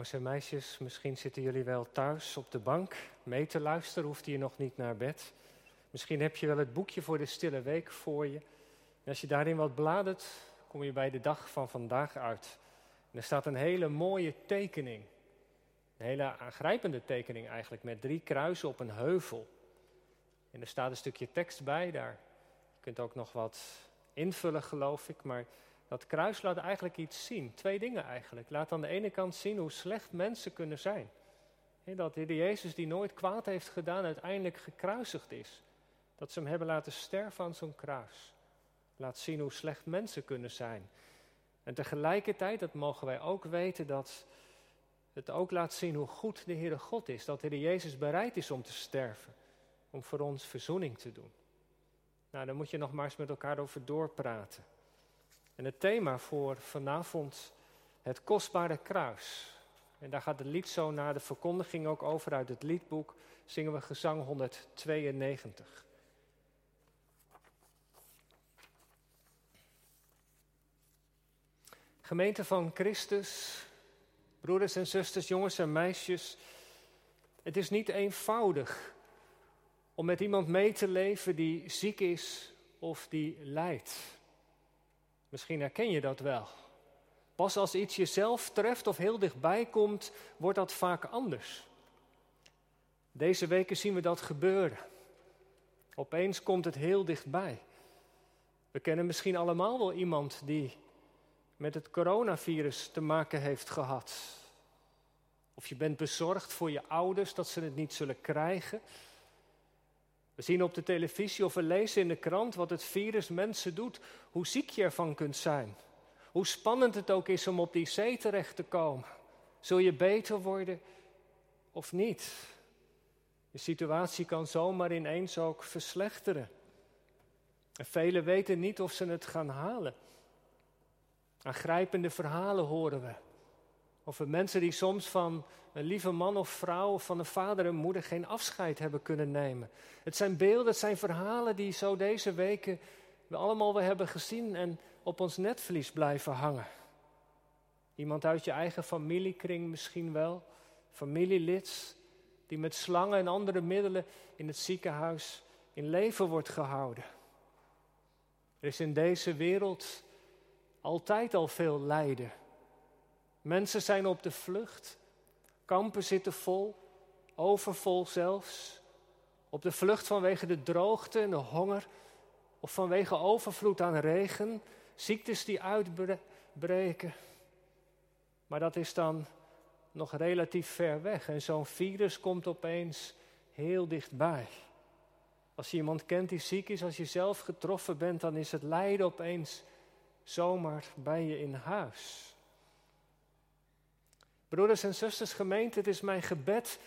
Jongens en meisjes, misschien zitten jullie wel thuis op de bank mee te luisteren, hoeft hier nog niet naar bed. Misschien heb je wel het boekje voor de stille week voor je. En als je daarin wat bladert, kom je bij de dag van vandaag uit. Er staat een hele mooie tekening. Een hele aangrijpende tekening eigenlijk, met drie kruisen op een heuvel. En er staat een stukje tekst bij daar. Je kunt ook nog wat invullen, geloof ik, maar dat kruis laat eigenlijk iets zien. Twee dingen eigenlijk. Laat aan de ene kant zien hoe slecht mensen kunnen zijn. dat de Jezus die nooit kwaad heeft gedaan uiteindelijk gekruisigd is. Dat ze hem hebben laten sterven aan zo'n kruis. Laat zien hoe slecht mensen kunnen zijn. En tegelijkertijd, dat mogen wij ook weten, dat het ook laat zien hoe goed de Heere God is. Dat de Heer Jezus bereid is om te sterven. Om voor ons verzoening te doen. Nou, daar moet je nog maar eens met elkaar over doorpraten. En het thema voor vanavond, het kostbare kruis. En daar gaat het lied zo naar de verkondiging ook over uit het liedboek. Zingen we gezang 192. Gemeente van Christus, broeders en zusters, jongens en meisjes. Het is niet eenvoudig om met iemand mee te leven die ziek is of die lijdt. Misschien herken je dat wel. Pas als iets jezelf treft of heel dichtbij komt, wordt dat vaak anders. Deze weken zien we dat gebeuren. Opeens komt het heel dichtbij. We kennen misschien allemaal wel iemand die met het coronavirus te maken heeft gehad. Of je bent bezorgd voor je ouders dat ze het niet zullen krijgen. We zien op de televisie of we lezen in de krant wat het virus mensen doet, hoe ziek je ervan kunt zijn. Hoe spannend het ook is om op die zee terecht te komen. Zul je beter worden of niet? De situatie kan zomaar ineens ook verslechteren. En velen weten niet of ze het gaan halen. Aangrijpende verhalen horen we. Over mensen die soms van een lieve man of vrouw of van een vader en moeder geen afscheid hebben kunnen nemen. Het zijn beelden, het zijn verhalen die zo deze weken we allemaal weer hebben gezien en op ons netvlies blijven hangen. Iemand uit je eigen familiekring misschien wel, familielid, die met slangen en andere middelen in het ziekenhuis in leven wordt gehouden. Er is in deze wereld altijd al veel lijden. Mensen zijn op de vlucht. Kampen zitten vol, overvol zelfs. Op de vlucht vanwege de droogte en de honger. Of vanwege overvloed aan regen. Ziektes die uitbreken. Maar dat is dan nog relatief ver weg. En zo'n virus komt opeens heel dichtbij. Als je iemand kent die ziek is, als je zelf getroffen bent, dan is het lijden opeens zomaar bij je in huis. Broeders en zusters, gemeente, het is mijn gebed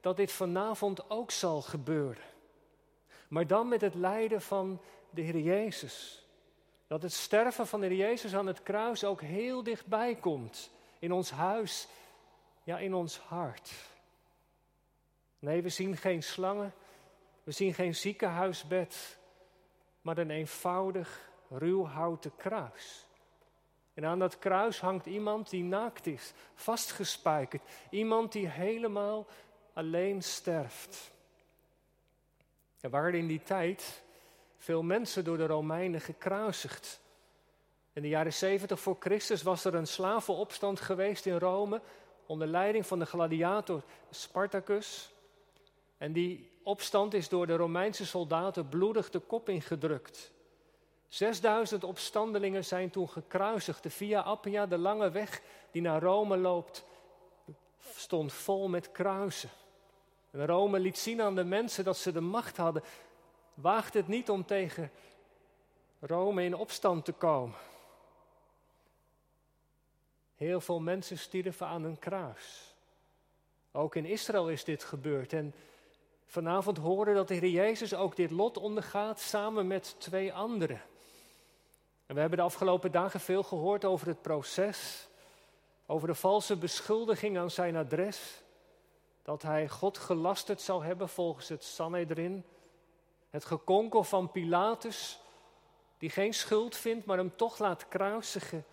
dat dit vanavond ook zal gebeuren. Maar dan met het lijden van de Heer Jezus. Dat het sterven van de Heer Jezus aan het kruis ook heel dichtbij komt. In ons huis, ja in ons hart. Nee, we zien geen slangen, we zien geen ziekenhuisbed, maar een eenvoudig, ruw houten kruis. En aan dat kruis hangt iemand die naakt is, vastgespijkerd. Iemand die helemaal alleen sterft. Er waren in die tijd veel mensen door de Romeinen gekruisigd. In de jaren 70 voor Christus was er een slavenopstand geweest in Rome onder leiding van de gladiator Spartacus. En die opstand is door de Romeinse soldaten bloedig de kop ingedrukt. 6000 opstandelingen zijn toen gekruisigd. De Via Appia, de lange weg die naar Rome loopt, stond vol met kruisen. En Rome liet zien aan de mensen dat ze de macht hadden. Waagde het niet om tegen Rome in opstand te komen. Heel veel mensen stierven aan een kruis. Ook in Israël is dit gebeurd. En vanavond horen dat de Heer Jezus ook dit lot ondergaat samen met twee anderen. En we hebben de afgelopen dagen veel gehoord over het proces, over de valse beschuldiging aan zijn adres, dat hij God gelasterd zou hebben volgens het Sanhedrin, het gekonkel van Pilatus, die geen schuld vindt, maar hem toch laat kruisigen.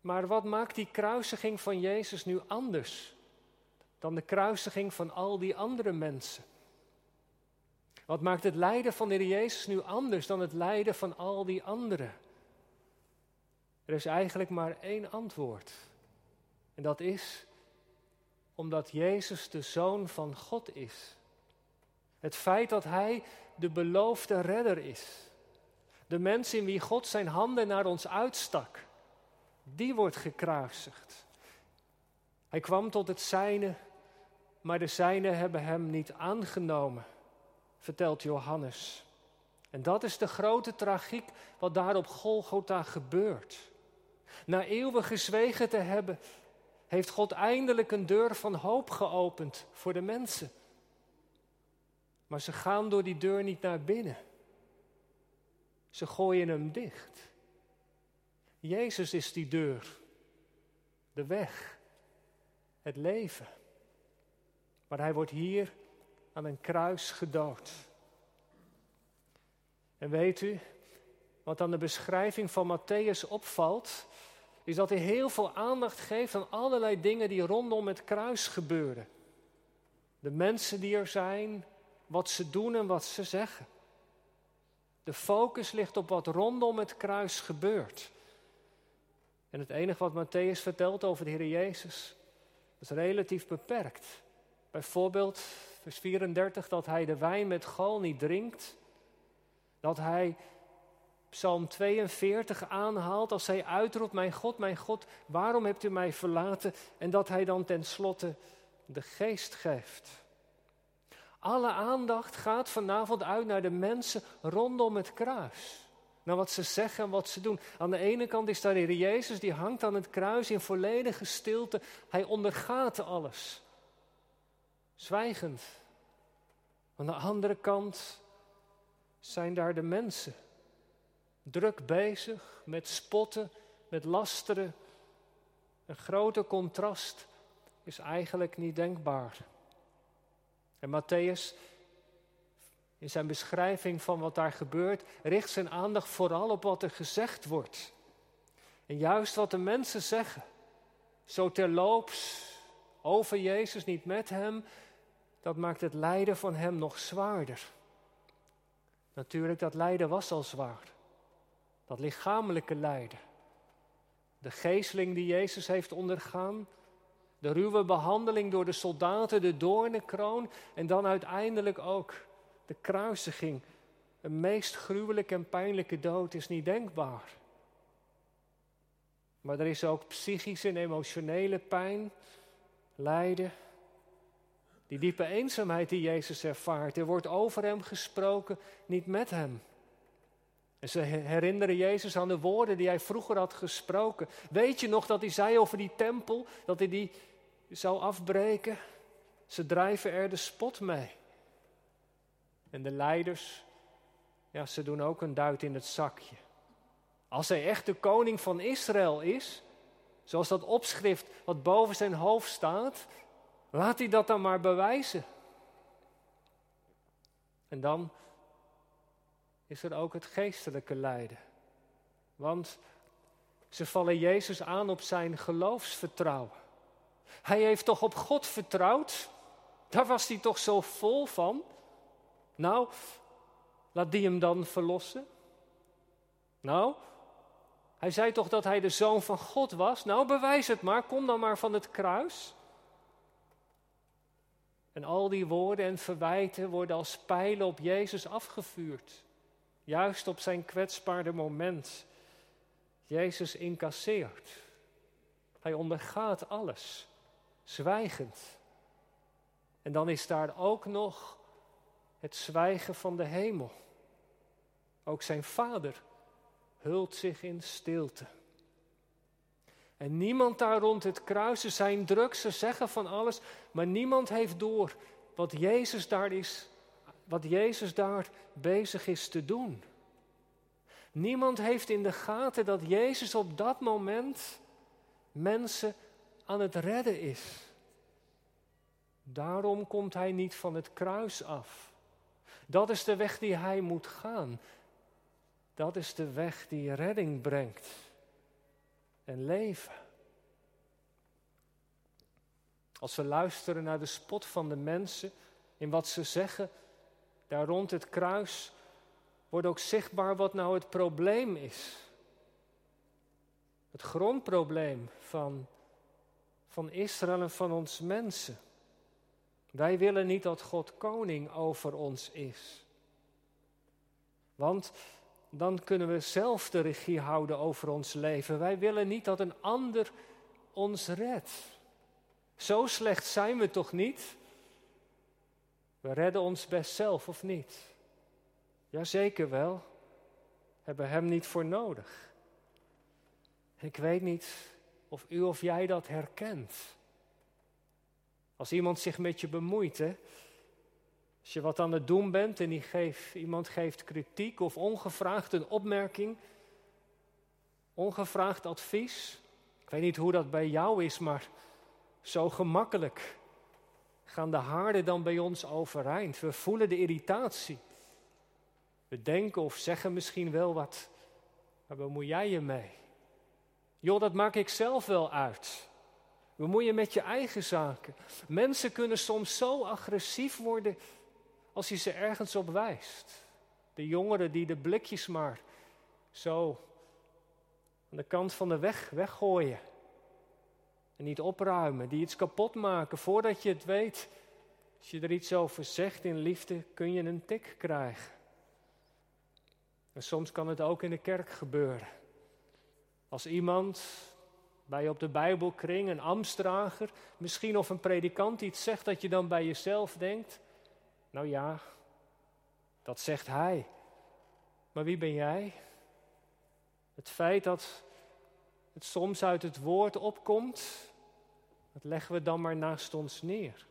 Maar wat maakt die kruisiging van Jezus nu anders dan de kruisiging van al die andere mensen? Wat maakt het lijden van de Heer Jezus nu anders dan het lijden van al die anderen? Er is eigenlijk maar één antwoord. En dat is omdat Jezus de Zoon van God is. Het feit dat Hij de beloofde redder is. De mens in wie God zijn handen naar ons uitstak. Die wordt gekruisigd. Hij kwam tot het zijne, maar de zijne hebben hem niet aangenomen, vertelt Johannes. En dat is de grote tragiek wat daar op Golgotha gebeurt. Na eeuwen gezwegen te hebben, heeft God eindelijk een deur van hoop geopend voor de mensen. Maar ze gaan door die deur niet naar binnen. Ze gooien hem dicht. Jezus is die deur, de weg, het leven. Maar hij wordt hier aan een kruis gedood. En weet u, wat aan de beschrijving van Matthäus opvalt, is dat hij heel veel aandacht geeft aan allerlei dingen die rondom het kruis gebeuren. De mensen die er zijn, wat ze doen en wat ze zeggen. De focus ligt op wat rondom het kruis gebeurt. En het enige wat Matthäus vertelt over de Heer Jezus is relatief beperkt. Bijvoorbeeld, vers 34, dat hij de wijn met gal niet drinkt. Dat hij Psalm 42 aanhaalt als hij uitroept, mijn God, mijn God, waarom hebt u mij verlaten? En dat hij dan tenslotte de geest geeft. Alle aandacht gaat vanavond uit naar de mensen rondom het kruis. Naar wat ze zeggen en wat ze doen. Aan de ene kant is daar de Jezus, die hangt aan het kruis in volledige stilte. Hij ondergaat alles. Zwijgend. Aan de andere kant zijn daar de mensen druk bezig met spotten, met lasteren. Een groter contrast is eigenlijk niet denkbaar. En Matthäus, in zijn beschrijving van wat daar gebeurt, richt zijn aandacht vooral op wat er gezegd wordt. En juist wat de mensen zeggen, zo terloops over Jezus, niet met Hem, dat maakt het lijden van Hem nog zwaarder. Natuurlijk, dat lijden was al zwaar dat lichamelijke lijden. De geesteling die Jezus heeft ondergaan, de ruwe behandeling door de soldaten, de doornenkroon en dan uiteindelijk ook de kruisiging. Een meest gruwelijke en pijnlijke dood is niet denkbaar. Maar er is ook psychische en emotionele pijn, lijden. Die diepe eenzaamheid die Jezus ervaart. Er wordt over hem gesproken, niet met hem. En ze herinneren Jezus aan de woorden die hij vroeger had gesproken. Weet je nog dat hij zei over die tempel, dat hij die zou afbreken? Ze drijven er de spot mee. En de leiders, ja, ze doen ook een duit in het zakje. Als hij echt de koning van Israël is, zoals dat opschrift wat boven zijn hoofd staat, laat hij dat dan maar bewijzen. En dan is er ook het geestelijke lijden. Want ze vallen Jezus aan op zijn geloofsvertrouwen. Hij heeft toch op God vertrouwd? Daar was hij toch zo vol van? Nou, laat die hem dan verlossen. Nou, hij zei toch dat hij de zoon van God was? Nou, bewijs het maar, kom dan maar van het kruis. En al die woorden en verwijten worden als pijlen op Jezus afgevuurd. Juist op zijn kwetsbare moment. Jezus incasseert. Hij ondergaat alles, zwijgend. En dan is daar ook nog het zwijgen van de hemel. Ook zijn vader hult zich in stilte. En niemand daar rond het kruis, ze zijn druk, ze zeggen van alles, maar niemand heeft door wat Jezus daar is wat Jezus daar bezig is te doen. Niemand heeft in de gaten dat Jezus op dat moment mensen aan het redden is. Daarom komt hij niet van het kruis af. Dat is de weg die hij moet gaan. Dat is de weg die redding brengt. En leven. Als we luisteren naar de spot van de mensen in wat ze zeggen, daar rond het kruis, wordt ook zichtbaar wat nou het probleem is. Het grondprobleem van, van Israël en van ons mensen. Wij willen niet dat God koning over ons is. Want dan kunnen we zelf de regie houden over ons leven. Wij willen niet dat een ander ons redt. Zo slecht zijn we toch niet? We redden ons best zelf of niet? Jazeker wel. Hebben Hem niet voor nodig. Ik weet niet of u of jij dat herkent. Als iemand zich met je bemoeit, hè? Als je wat aan het doen bent en geeft, iemand geeft kritiek of ongevraagd een opmerking, ongevraagd advies. Ik weet niet hoe dat bij jou is, maar zo gemakkelijk gaan de haarden dan bij ons overeind. We voelen de irritatie. We denken of zeggen misschien wel wat, maar bemoei jij je mee? Joh, dat maak ik zelf wel uit. Bemoei je met je eigen zaken. Mensen kunnen soms zo agressief worden als je ze ergens op wijst. De jongeren die de blikjes maar zo aan de kant van de weg weggooien. En niet opruimen, die iets kapot maken voordat je het weet. Als je er iets over zegt in liefde, kun je een tik krijgen. En soms kan het ook in de kerk gebeuren. Als iemand bij op de Bijbelkring, een ambtsdrager, misschien of een predikant iets zegt dat je dan bij jezelf denkt, nou ja, dat zegt hij. Maar wie ben jij? Het feit dat het soms uit het woord opkomt, dat leggen we dan maar naast ons neer.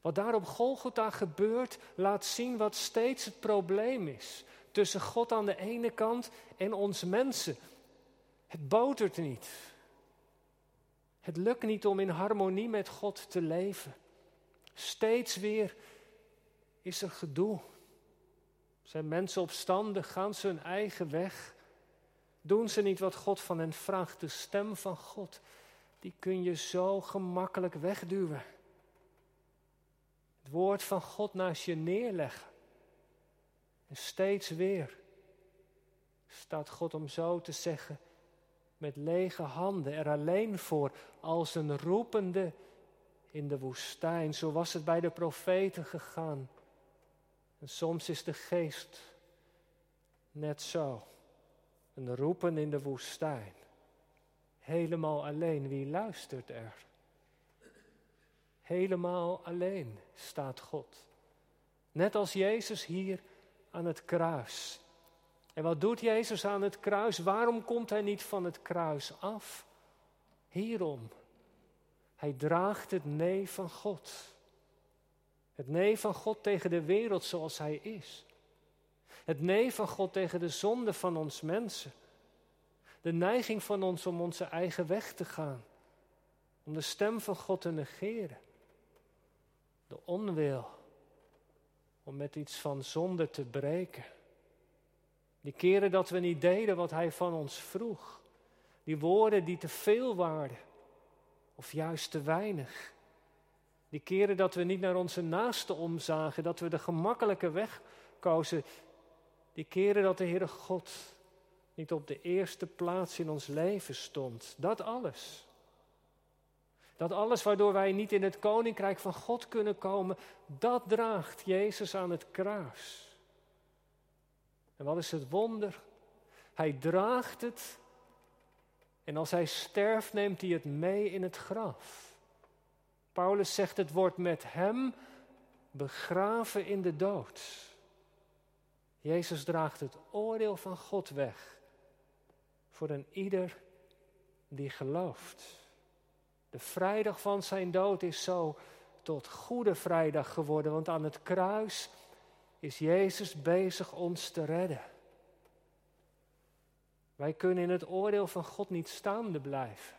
Wat daar op Golgotha gebeurt, laat zien wat steeds het probleem is. Tussen God aan de ene kant en ons mensen. Het botert niet. Het lukt niet om in harmonie met God te leven. Steeds weer is er gedoe. Zijn mensen opstandig, gaan ze hun eigen weg? Doen ze niet wat God van hen vraagt? De stem van God, die kun je zo gemakkelijk wegduwen. Het woord van God naast je neerleggen. En steeds weer staat God om zo te zeggen, met lege handen er alleen voor, als een roepende in de woestijn. Zo was het bij de profeten gegaan. En soms is de geest net zo. Een roepen in de woestijn. Helemaal alleen. Wie luistert er? Helemaal alleen staat God. Net als Jezus hier aan het kruis. En wat doet Jezus aan het kruis? Waarom komt hij niet van het kruis af? Hierom. Hij draagt het nee van God. Het nee van God tegen de wereld zoals hij is. Het nee van God tegen de zonde van ons mensen. De neiging van ons om onze eigen weg te gaan. Om de stem van God te negeren. De onwil om met iets van zonde te breken. Die keren dat we niet deden wat Hij van ons vroeg. Die woorden die te veel waren of juist te weinig. Die keren dat we niet naar onze naasten omzagen, dat we de gemakkelijke weg kozen. Die keren dat de Heere God niet op de eerste plaats in ons leven stond. Dat alles. Dat alles waardoor wij niet in het koninkrijk van God kunnen komen, dat draagt Jezus aan het kruis. En wat is het wonder? Hij draagt het en als hij sterft, neemt hij het mee in het graf. Paulus zegt: het wordt met hem begraven in de dood. Jezus draagt het oordeel van God weg voor een ieder die gelooft. De vrijdag van zijn dood is zo tot Goede Vrijdag geworden, want aan het kruis is Jezus bezig ons te redden. Wij kunnen in het oordeel van God niet staande blijven,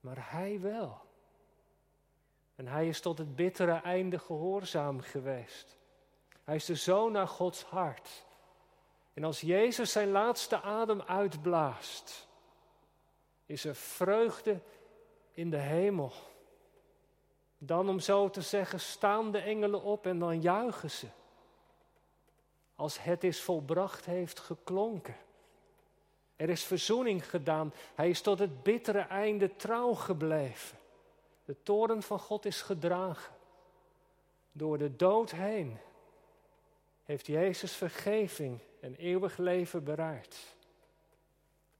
maar Hij wel. En Hij is tot het bittere einde gehoorzaam geweest. Hij is de zoon naar Gods hart. En als Jezus zijn laatste adem uitblaast, is er vreugde in de hemel. Dan om zo te zeggen, staan de engelen op en dan juichen ze. Als het is volbracht heeft geklonken. Er is verzoening gedaan. Hij is tot het bittere einde trouw gebleven. De toren van God is gedragen. Door de dood heen heeft Jezus vergeving en eeuwig leven bereid.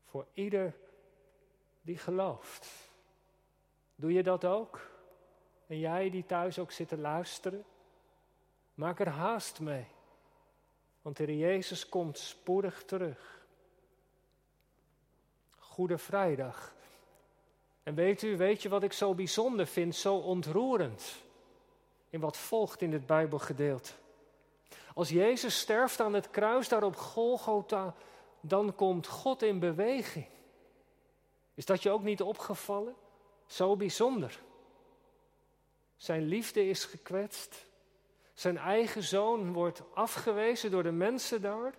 Voor ieder die gelooft. Doe je dat ook? En jij die thuis ook zit te luisteren? Maak er haast mee. Want de Jezus komt spoedig terug. Goede Vrijdag. En weet u, weet je wat ik zo bijzonder vind, zo ontroerend? In wat volgt in het Bijbelgedeelte. Als Jezus sterft aan het kruis daar op Golgotha, dan komt God in beweging. Is dat je ook niet opgevallen? Zo bijzonder. Zijn liefde is gekwetst. Zijn eigen zoon wordt afgewezen door de mensen daar.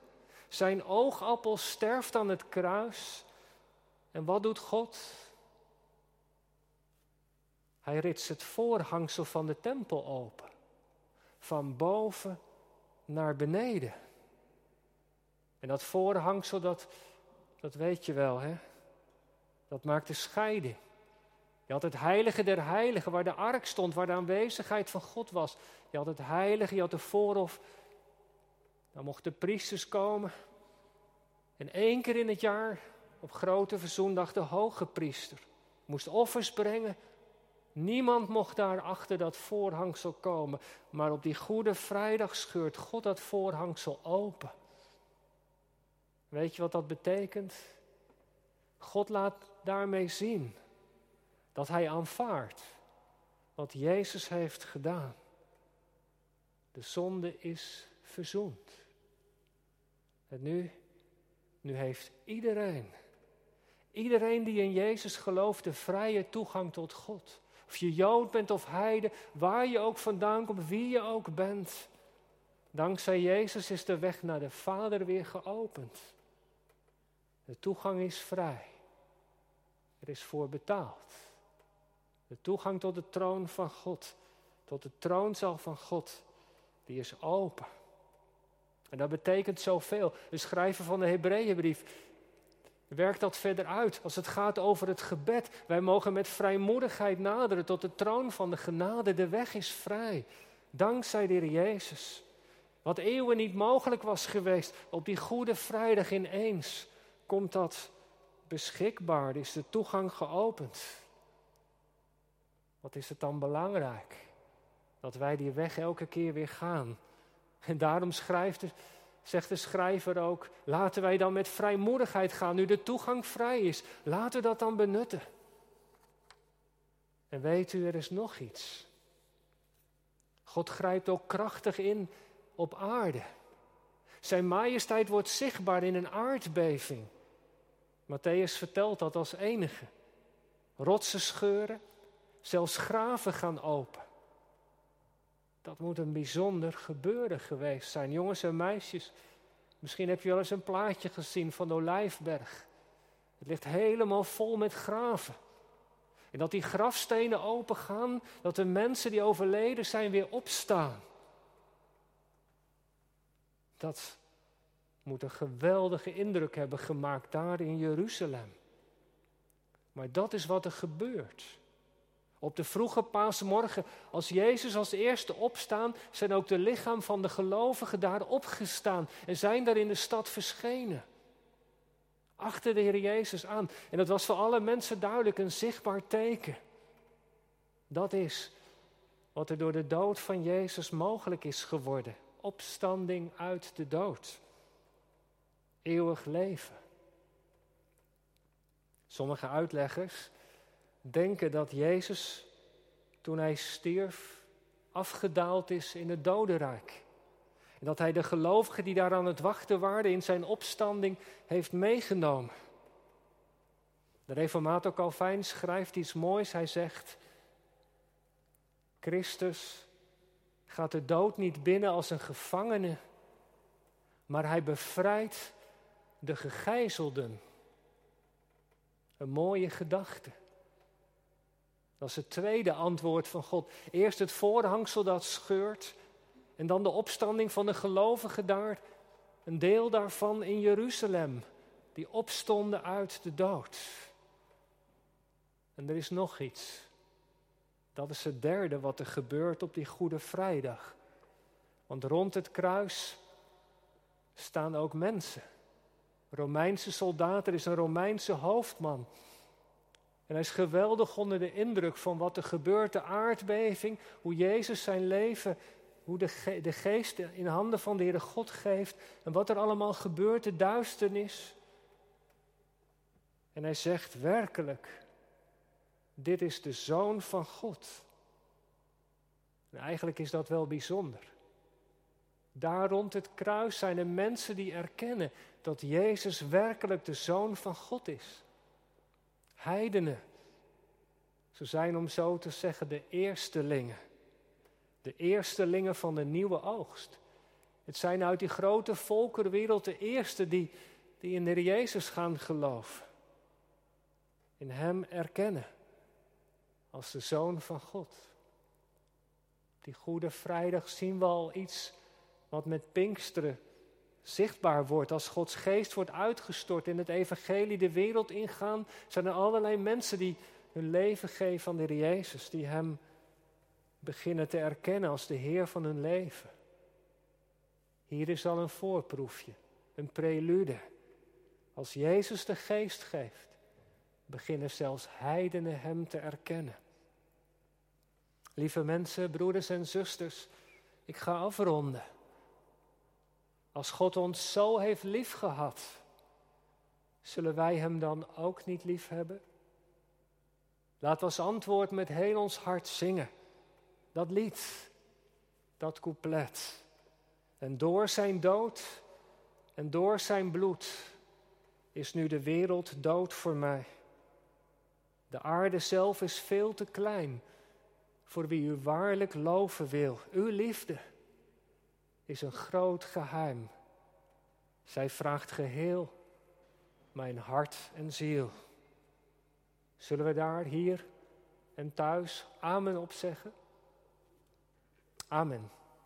Zijn oogappel sterft aan het kruis. En wat doet God? Hij ritst het voorhangsel van de tempel open. Van boven naar beneden. En dat voorhangsel, dat, dat weet je wel, hè? Dat maakt de scheiding. Je had het heilige der heiligen, waar de ark stond, waar de aanwezigheid van God was. Je had het heilige, je had de voorhof. Dan mochten priesters komen. En één keer in het jaar, op grote verzoendag, de hoge priester. Moest offers brengen. Niemand mocht daar achter dat voorhangsel komen. Maar op die goede vrijdag scheurt God dat voorhangsel open. Weet je wat dat betekent? God laat daarmee zien dat hij aanvaardt wat Jezus heeft gedaan. De zonde is verzoend. En nu, nu heeft iedereen, iedereen die in Jezus gelooft, de vrije toegang tot God. Of je Jood bent of Heide, waar je ook vandaan komt, wie je ook bent. Dankzij Jezus is de weg naar de Vader weer geopend. De toegang is vrij. Er is voor betaald. De toegang tot de troon van God, tot de troonzaal van God, die is open. En dat betekent zoveel. De schrijver van de Hebreeënbrief werkt dat verder uit. Als het gaat over het gebed. Wij mogen met vrijmoedigheid naderen tot de troon van de genade. De weg is vrij. Dankzij de Heer Jezus. Wat eeuwen niet mogelijk was geweest, op die goede vrijdag ineens komt dat beschikbaar. Is de toegang geopend. Wat is het dan belangrijk? Dat wij die weg elke keer weer gaan. En daarom schrijft de, zegt de schrijver ook, laten wij dan met vrijmoedigheid gaan, nu de toegang vrij is. Laten we dat dan benutten. En weet u, er is nog iets. God grijpt ook krachtig in op aarde. Zijn majesteit wordt zichtbaar in een aardbeving. Matthäus vertelt dat als enige. Rotsen scheuren, Zelfs graven gaan open. Dat moet een bijzonder gebeuren geweest zijn. Jongens en meisjes, misschien heb je wel eens een plaatje gezien van de Olijfberg. Het ligt helemaal vol met graven. En dat die grafstenen opengaan, dat de mensen die overleden zijn weer opstaan. Dat moet een geweldige indruk hebben gemaakt daar in Jeruzalem. Maar dat is wat er gebeurt. Op de vroege paasmorgen, als Jezus als eerste opstaan, zijn ook de lichaam van de gelovigen daar opgestaan en zijn daar in de stad verschenen. Achter de Heer Jezus aan. En dat was voor alle mensen duidelijk een zichtbaar teken. Dat is wat er door de dood van Jezus mogelijk is geworden. Opstanding uit de dood. Eeuwig leven. Sommige uitleggers denken dat Jezus, toen hij stierf, afgedaald is in het dodenrijk. En dat hij de gelovigen die daar aan het wachten waren in zijn opstanding heeft meegenomen. De reformator Calvijn schrijft iets moois. Hij zegt, Christus gaat de dood niet binnen als een gevangene, maar hij bevrijdt de gegijzelden Een mooie gedachte. Dat is het tweede antwoord van God. Eerst het voorhangsel dat scheurt. En dan de opstanding van de gelovigen daar. Een deel daarvan in Jeruzalem. Die opstonden uit de dood. En er is nog iets. Dat is het derde wat er gebeurt op die Goede Vrijdag. Want rond het kruis staan ook mensen. Romeinse soldaat, er is een Romeinse hoofdman. Hij is geweldig onder de indruk van wat er gebeurt, de aardbeving, hoe Jezus zijn leven, hoe de, de geest in handen van de Heere God geeft en wat er allemaal gebeurt, de duisternis. En hij zegt werkelijk, dit is de zoon van God. En eigenlijk is dat wel bijzonder. Daar rond het kruis zijn er mensen die erkennen dat Jezus werkelijk de zoon van God is. Heidenen. Ze zijn om zo te zeggen de eerstelingen. De eerstelingen van de nieuwe oogst. Het zijn uit die grote volkerenwereld de eerste die, die in de Jezus gaan geloven. In Hem erkennen als de Zoon van God. Die Goede Vrijdag zien we al iets wat met Pinksteren zichtbaar wordt. Als Gods geest wordt uitgestort in het evangelie de wereld ingaan, zijn er allerlei mensen die hun leven geven aan de Heer Jezus, die Hem beginnen te erkennen als de Heer van hun leven. Hier is al een voorproefje, een prelude. Als Jezus de geest geeft, beginnen zelfs heidenen Hem te erkennen. Lieve mensen, broeders en zusters, ik ga afronden. Als God ons zo heeft liefgehad, zullen wij Hem dan ook niet lief hebben? Laat we als antwoord met heel ons hart zingen. Dat lied, dat couplet. En door zijn dood en door zijn bloed is nu de wereld dood voor mij. De aarde zelf is veel te klein voor wie u waarlijk loven wil. Uw liefde is een groot geheim. Zij vraagt geheel mijn hart en ziel. Zullen we daar, hier en thuis, amen op zeggen? Amen.